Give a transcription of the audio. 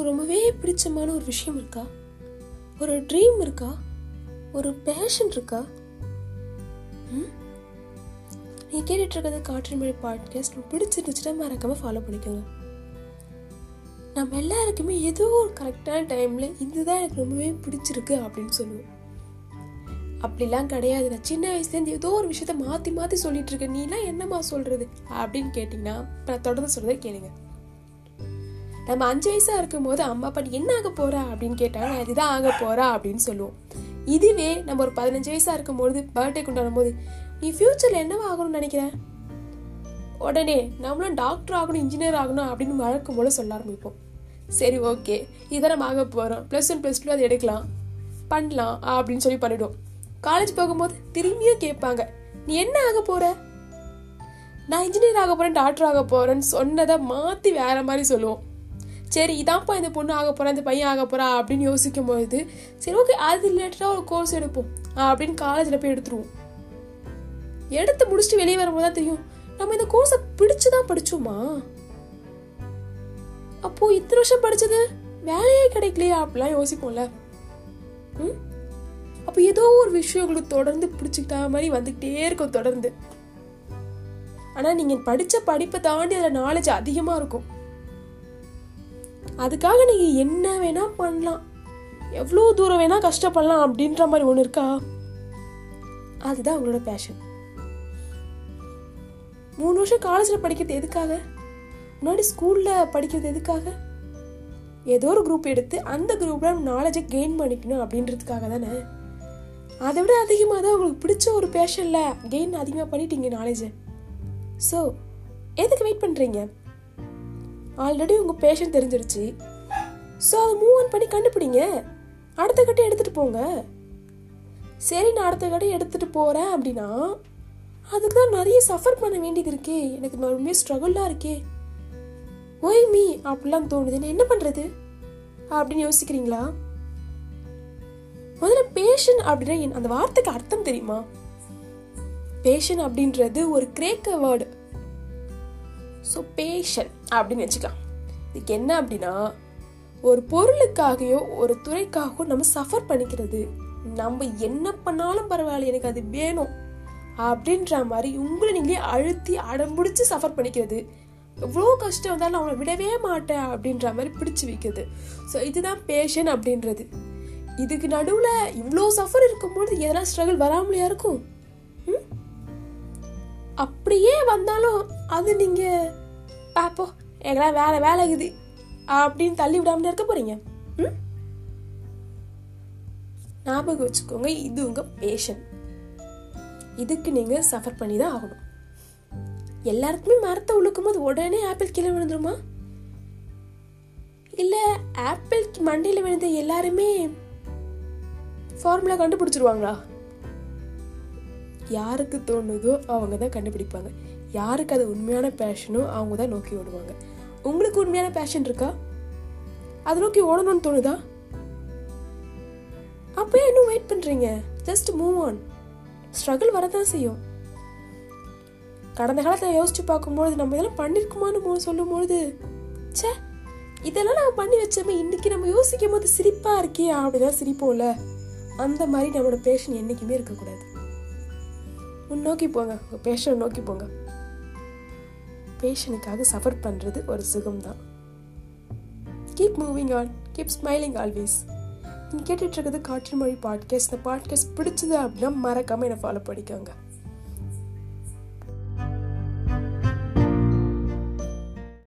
உங்களுக்கு ரொம்பவே பிடிச்சமான ஒரு விஷயம் இருக்கா? ஒரு ட்ரீம் இருக்கா? ஒரு பேஷன் இருக்கா? ம்? கேட்டுட்டு இருக்கிறது காற்றின் மொழி பாட்காஸ்ட் பிடிச்சிருந்துச்சுன்னா மறக்காம ஃபாலோ பண்ணிக்கோங்க. நம்ம எல்லாருக்குமே ஏதோ ஒரு கரெக்டான டைம்ல இதுதான் எனக்கு ரொம்பவே பிடிச்சிருக்கு அப்படின்னு சொல்லுவோம். அப்படிலாம் கிடையாது. நான் சின்ன வயசுலேருந்து ஏதோ ஒரு விஷயத்த மாற்றி மாற்றி சொல்லிட்டு இருக்கேன் நீலாம் என்னம்மா சொல்றது அப்படின்னு கேட்டிங்கன்னா நான் தொடர்ந்து சொல்றதை கேளுங்க. நம்ம அஞ்சு வயசாக இருக்கும் போது அம்மா அப்பா என்ன ஆக போகிறா அப்படின்னு கேட்டால் நான் இதுதான் ஆக போகிறா அப்படின்னு சொல்லுவோம். இதுவே நம்ம ஒரு பதினஞ்சு வயசாக இருக்கும்போது பர்த்டே கொண்டாடும் போது நீ ஃப்யூச்சரில் என்னவா ஆகணும்னு நினைக்கிறேன் உடனே நம்மளும் டாக்டர் ஆகணும் இன்ஜினியர் ஆகணும் அப்படின்னு வழக்கம் போல சொல்ல ஆரம்பிப்போம். சரி ஓகே. இதை நம்ம ஆக போகிறோம் ப்ளஸ் ஒன் ப்ளஸ் டூ அதை எடுக்கலாம். பண்ணலாம் அப்படின்னு சொல்லி பண்ணிடுவோம் காலேஜ் போகும்போது திரும்பியும் கேட்பாங்க நீ என்ன ஆக போகிற நான் இன்ஜினியர் ஆக போகிறேன் டாக்டர் ஆக போகிறேன்னு சொன்னதை மாற்றி வேற மாதிரி சொல்லுவோம். சரி இதான்ப்பா இந்த பொண்ணு ஆக போறா இந்த பையன் ஆக போறா அப்படின்னு யோசிக்கும் பொழுது சரி ஓகே அது ரிலேட்டடாக ஒரு கோர்ஸ் எடுப்போம் அப்படின்னு காலேஜில் போய் எடுத்துருவோம். எடுத்து முடிச்சுட்டு வெளியே வரும்போது தான் தெரியும் நம்ம இந்த கோர்ஸை பிடிச்சுதான் படிச்சோமா? அப்போ இத்தனை வருஷம் படிச்சது வேலையே கிடைக்கலையா அப்படிலாம் யோசிப்போம்ல. ம்? அப்போ ஏதோ ஒரு விஷயம் உங்களுக்கு தொடர்ந்து பிடிச்சிக்கிட்டா மாதிரி வந்துக்கிட்டே இருக்கும் தொடர்ந்து. ஆனா நீங்க படிச்ச படிப்பை தாண்டி அதில் நாலேஜ் அதிகமா இருக்கும். அதுக்காக நீங்கள் என்ன வேணால் பண்ணலாம். எவ்வளோ தூரம் வேணால் கஷ்டப்படலாம் அப்படின்ற மாதிரி ஒன்று இருக்கா? அதுதான் அவங்களோட பேஷன் மூணு வருஷம் காலேஜில் படிக்கிறது எதுக்காக? முன்னாடி ஸ்கூலில் படிக்கிறது எதுக்காக? ஏதோ ஒரு குரூப் எடுத்து அந்த குரூப்பில் நாலேஜை கெயின் பண்ணிக்கணும் அப்படின்றதுக்காக தானே? அதை விட அதிகமாக தான் உங்களுக்கு பிடிச்ச ஒரு பேஷனில் கெயின் அதிகமாக பண்ணிட்டீங்க நாலேஜை ஸோ எதுக்கு வெயிட் பண்ணுறீங்க ஆல்ரெடி உங்கள் பேஷன் தெரிஞ்சிருச்சு. ஸோ அதை மூவ் ஆன் பண்ணி கண்டுபிடிங்க. அடுத்த கட்டி எடுத்துகிட்டு போங்க. சரி நான் அடுத்த கட்டி எடுத்துகிட்டு போகிறேன் அப்படின்னா அதுக்கு தான் நிறைய சஃபர் பண்ண வேண்டியது இருக்கே. எனக்கு ரொம்ப ஸ்ட்ரகிளாக இருக்கே. ஒய் மீ அப்படிலாம் தோணுது. நான் என்ன பண்ணுறது அப்படின்னு யோசிக்கிறீங்களா? முதல்ல பேஷன் அப்படின்னா அந்த வார்த்தைக்கு அர்த்தம் தெரியுமா? பேஷன் அப்படின்றது ஒரு கிரேக்க வேர்டு ஸோ பேஷன் அப்படின்னு வச்சுக்கலாம். இதுக்கு என்ன அப்படின்னா ஒரு பொருளுக்காகவோ ஒரு துறைக்காகவோ நம்ம சஃபர் பண்ணிக்கிறது. நம்ம என்ன பண்ணாலும் பரவாயில்ல எனக்கு அது வேணும் அப்படின்ற மாதிரி உங்களை நீங்களே அழுத்தி அடம்பிடிச்சு சஃபர் பண்ணிக்கிறது. எவ்வளோ கஷ்டம் வந்தாலும் அவங்கள அவனை விடவே மாட்டேன் அப்படின்ற மாதிரி பிடிச்சி வைக்கிறது. ஸோ இதுதான் பேஷன் அப்படின்றது. இதுக்கு நடுவில் இவ்வளோ சஃபர் இருக்கும்போது எதனா ஸ்ட்ரகிள் வராமலையா இருக்கும்? ம்? அப்படியே வந்தாலும் அது நீங்கள் பாப்போ எங்கடா வேலை வேலை இருக்குது. அப்படின்னு தள்ளி விடாமல் இருக்க போறீங்க. ம்? ஞாபகம் வச்சுக்கோங்க இது உங்க பேஷன் இதுக்கு நீங்க சஃபர் பண்ணி தான் ஆகணும். எல்லாருக்குமே மரத்தை உழுக்கும் போது உடனே ஆப்பிள் கீழே விழுந்துருமா? இல்ல ஆப்பிள் மண்டையில விழுந்த எல்லாருமே ஃபார்முலா கண்டுபிடிச்சிருவாங்களா? யாருக்கு தோணுதோ அவங்க தான் கண்டுபிடிப்பாங்க. யாருக்கு அது உண்மையான பேஷனோ அவங்க தான் நோக்கி ஓடுவாங்க. உங்களுக்கு உண்மையான பேஷன் இருக்கா? அதை நோக்கி ஓடணும்னு தோணுதா? அப்போ இன்னும் வெயிட் பண்ணுறீங்க ஜஸ்ட் மூவ் ஆன் ஸ்ட்ரகிள் வரதான் செய்யும். கடந்த காலத்தை யோசிச்சு பார்க்கும்போது நம்ம இதெல்லாம் பண்ணியிருக்குமான்னு மோ- சொல்லும்பொழுது ச்சே இதெல்லாம் நம்ம பண்ணி வச்சோமே இன்னைக்கு நம்ம யோசிக்கும் போது சிரிப்பாக இருக்கே அப்படிதான் சிரிப்போம்ல. அந்த மாதிரி நம்மளோட பேஷன் என்றைக்குமே இருக்கக்கூடாது. முன்னோக்கி போங்க. உங்கள் பேஷனை நோக்கி போங்க. பேஷனுக்காக சஃபர் பண்ணுறது ஒரு சுகம்தான். Keep moving on keep smiling always நீங்கள் கேட்டுட்டு இருக்கிறது காற்றின் மொழி பாட்காஸ்ட் இந்த பாட்காஸ்ட் பிடிச்சது அப்படின்னா மறக்காமல் என்னை ஃபாலோ பண்ணிக்கோங்க.